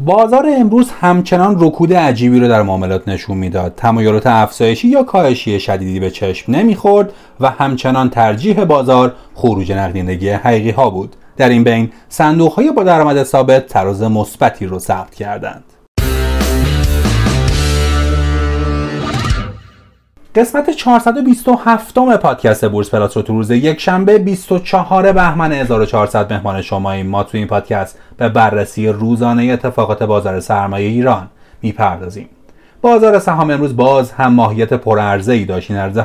بازار امروز همچنان رکود عجیبی رو در معاملات نشون می‌داد. تمایلات افزایشی یا کاهشی شدیدی به چشم نمی‌خورد و همچنان ترجیح بازار خروج نقدینگی حقیقی ها بود. در این بین صندوق های با درآمد ثابت تراز مثبتی رو ثبت کردند. قسمت 427 پادکست بورس پلاس رو تو روز یک شنبه 24 بهمن 1400 مهمان شماییم ما تو این پادکست به بررسی روزانه اتفاقات بازار سرمایه ایران می‌پردازیم. بازار سهام امروز باز هم ماهیت پرعرضه ای داشت. این عرضه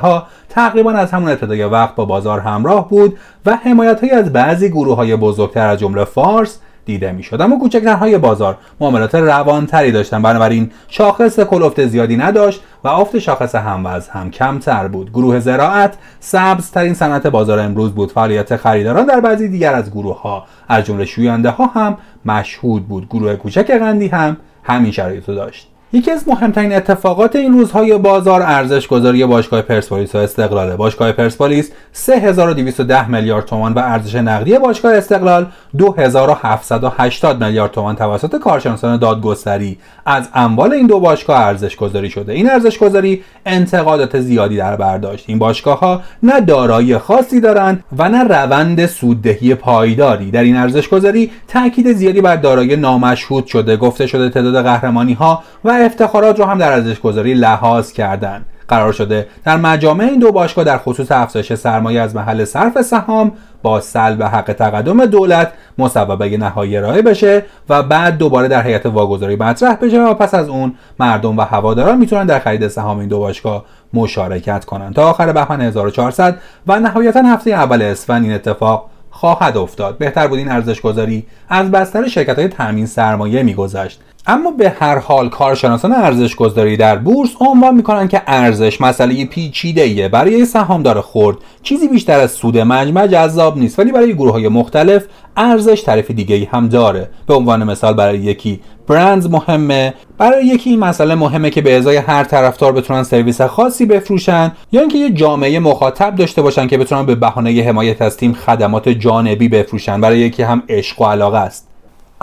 تقریبا از همون ابتدای وقت با بازار همراه بود و حمایت های از بعضی گروه های بزرگتر از جمله فارس دیده می‌شد. اما کوچکترهای بازار معاملات روانتری داشتن. بنابراین شاخص کلفت زیادی نداشت و افت شاخص هموز هم کمتر بود. گروه زراعت سبزترین صنعت بازار امروز بود. فعالیت خریداران در بعضی دیگر از گروه ها از جمله شوینده ها هم مشهود بود. گروه کوچک قندی هم همین شرایط رو داشت. یکی از مهمترین اتفاقات این روزهای بازار ارزش گذاری باشگاه پرسپولیس و استقلال. باشگاه پرسپولیس 3210 میلیارد تومان و ارزش نقدی باشگاه استقلال 2780 میلیارد تومان توسط کارشناسان دادگستری. از اموال این دو باشگاه ارزش گذاری شده. این ارزش گذاری انتقادات زیادی در برداشت این باشگاه ها نه دارایی خاصی دارند و نه روند سوددهی پایداری. در این ارزش گذاری تاکید زیادی بر دارایی نامشهود شده. گفته شده تعداد قهرمانی ها و افتخارات رو هم در ارزش گذاری لحاظ کردند قرار شده در مجامع این دو باشگاه در خصوص افزایش سرمایه از محل صرف سهام با سلب حق تقدم دولت مصوبه نهایی ارائه بشه و بعد دوباره در هیئت واگذاری مطرح بشه و پس از اون مردم و هواداران می‌تونن در خرید سهام این دو باشگاه مشارکت کنند تا آخر بهمن 1400 و نهایتا هفته اول اسفند این اتفاق خواهد افتاد. بهتر بود این ارزش گذاری از بستر شرکت های تامین سرمایه میگذشت. اما به هر حال کارشناسان ارزش گذاری در بورس عنوان می‌کنن که ارزش مسئله پیچیده ایه برای سهامدار خورد چیزی بیشتر از سود مجمع جذاب نیست ولی برای گروه های مختلف ارزش تعریف دیگه هم داره. به عنوان مثال برای یکی برندز مهمه برای یکی این مسئله مهمه که به ازای هر طرفدار بتونن سرویس خاصی بفروشن یا اینکه یه جامعه مخاطب داشته باشن که بتونن به بهانه حمایت از تیم خدمات جانبی بفروشن. برای یکی هم عشق و علاقه است.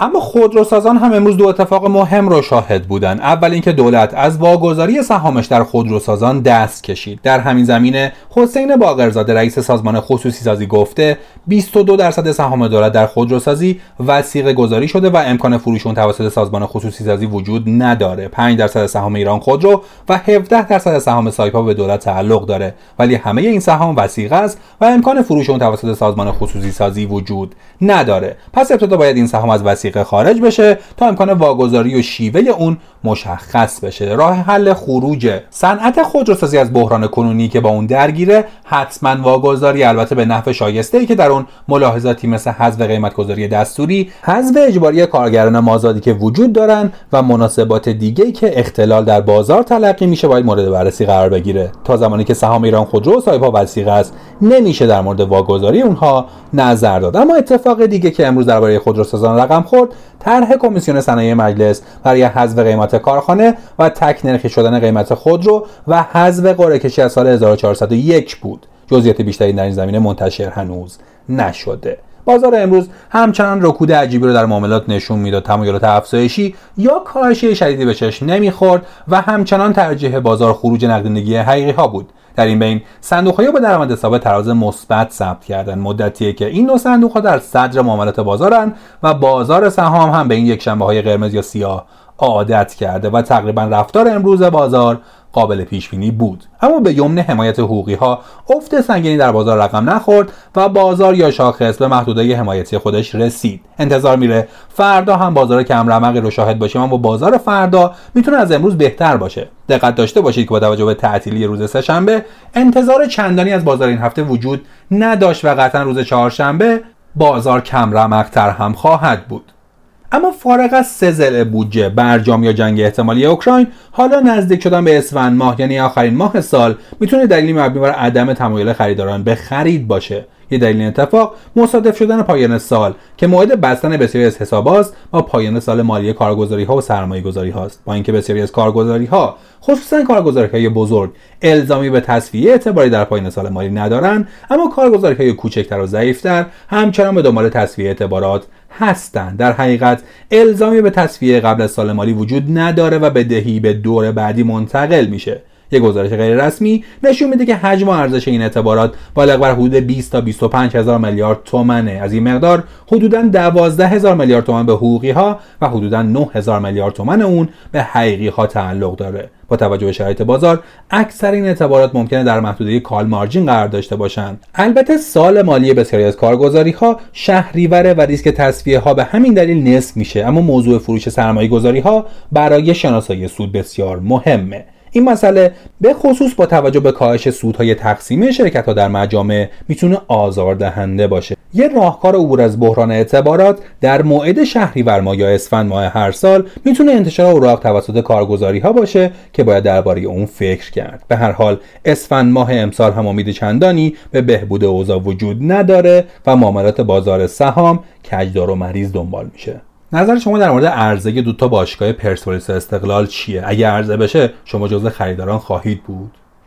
اما خودروسازان هم امروز دو اتفاق مهم رو شاهد بودند اول اینکه دولت از واگذاری سهامش در خودروسازان دست کشید. در همین زمینه حسین باقرزاده رئیس سازمان خصوصی سازی گفته 22 درصد سهام دولت در خودروسازی وسیقه گذاری شده و امکان فروش اون توسط سازمان خصوصی سازی وجود نداره. 5 درصد سهام ایران خودرو و 17 درصد سهام سایپا به دولت تعلق داره. ولی همه این سهام وسیقه است و امکان فروش اون توسط سازمان خصوصی سازی وجود نداره. پس ابتدا باید این سهام از وسیقه خارج بشه تا امکان واگذاری و شیوه اون مشخص بشه. راه حل خروج صنعت خودروسازی از بحران کنونی که با اون درگیره حتما واگذاری البته به نحو شایسته ای که در اون ملاحظاتی مثل حذف قیمت گذاری دستوری حذف اجباری کارگران مازادی که وجود دارن و مناسبات دیگه که اختلال در بازار تلقی میشه باید مورد بررسی قرار بگیره. تا زمانی که سهام ایران خودرو صاحبها وثیقه است نمیشه در مورد واگذاری اونها نظر داد. اما اتفاق دیگه که امروز درباره خودروسازان رقم خورد طرح کمیسیون صنایع مجلس برای حذف قیمت کارخانه و تک نرخی شدن قیمت خودرو و حذف قرعه کشی از سال 1401 بود. جزئیات بیشتری در این زمینه منتشر هنوز. نشده. بازار امروز همچنان رکود عجیبی رو در معاملات نشون می‌داد تمایلات افزایشی یا کاهشی شدیدی به چشم نمی‌خورد و همچنان ترجیح بازار خروج نقدینگی حقیقی ها بود. در این بین صندوق با درآمد ثابت تراز مثبت ثبت کردن مدتیه که این نوع صندوق ها در صدر معاملات بازارن و بازار سهام هم به این یک شنبه های قرمز یا سیاه عادت کرده و تقریبا رفتار امروز بازار قابل پیش بینی بود. اما به یمن حمایت حقوقی ها افت سنگینی در بازار رقم نخورد و بازار یا شاخص به محدوده حمایتی خودش رسید. انتظار میره فردا هم بازار کم رمقی رو شاهد باشیم اما بازار فردا می‌تونه از امروز بهتر باشه. دقت داشته باشید که با توجه به تعطیلی روز سهشنبه انتظار چندانی از بازار این هفته وجود نداشت و قطعا روز چهارشنبه بازار کم رمقتر هم خواهد بود. اما فارغ از سه بودجه برجام یا جنگ احتمالی اوکراین حالا نزدیک شدن به اسفند ماه یعنی آخرین ماه سال می‌تونه دلیلی مبنی بر عدم تمایل خریداران به خرید باشه. یه دلیل اتفاق مصادف شدن پایان سال که موعد بستن بسیاری از حسابات با پایان سال مالی کارگزاری ها و سرمایه گذاری هاست با اینکه بسیاری از کارگزاری ها خصوصا کارگزاری های بزرگ الزامی به تصفیه اعتباری در پایان سال مالی ندارند اما کارگزاری های کوچکتر و ضعیفتر همچنان به دنبال تصفیه اعتبارات هستند در حقیقت الزامی به تصفیه قبل از سال مالی وجود نداره و بدهی به دور بعدی منتقل میشه. یک گزارش غیر رسمی نشون میده که حجم و ارزش این اعتبارات بالغ بر حدود 20 تا 25 هزار میلیارد تومنه. از این مقدار حدودا 12 هزار میلیارد تومن به حقوقی ها و حدودا 9 هزار میلیارد تومن اون به حقیقی ها تعلق داره. با توجه به شرایط بازار اکثر این اعتبارات ممکنه در محدوده کال مارجین قرار داشته باشند. البته سال مالی بسیاری از کارگزاری ها شهریوره و ریسک تصفیه ها به همین دلیل نصف میشه اما موضوع فروش سرمایه گذاری ها برای شناسایی سود بسیار مهمه. این مسئله به خصوص با توجه به کاهش سودهای تقسیمی شرکت ها در مجامع می‌تونه آزاردهنده باشه. یه راهکار عبور از بحران اعتبارات در موعد شهریور ماه یا اسفند ماه هر سال می‌تونه انتشار اوراق توسط کارگزاری ها باشه که باید درباره اون فکر کرد. به هر حال اسفند ماه امسال هم امید چندانی به بهبود اوضاع وجود نداره و معاملات بازار سهام کجدار و مریض دنبال میشه. نظر شما در مورد عرضه دو تا باشگاه پرسپولیس استقلال چیه؟ اگه عرضه بشه شما جزو خریداران خواهید بود.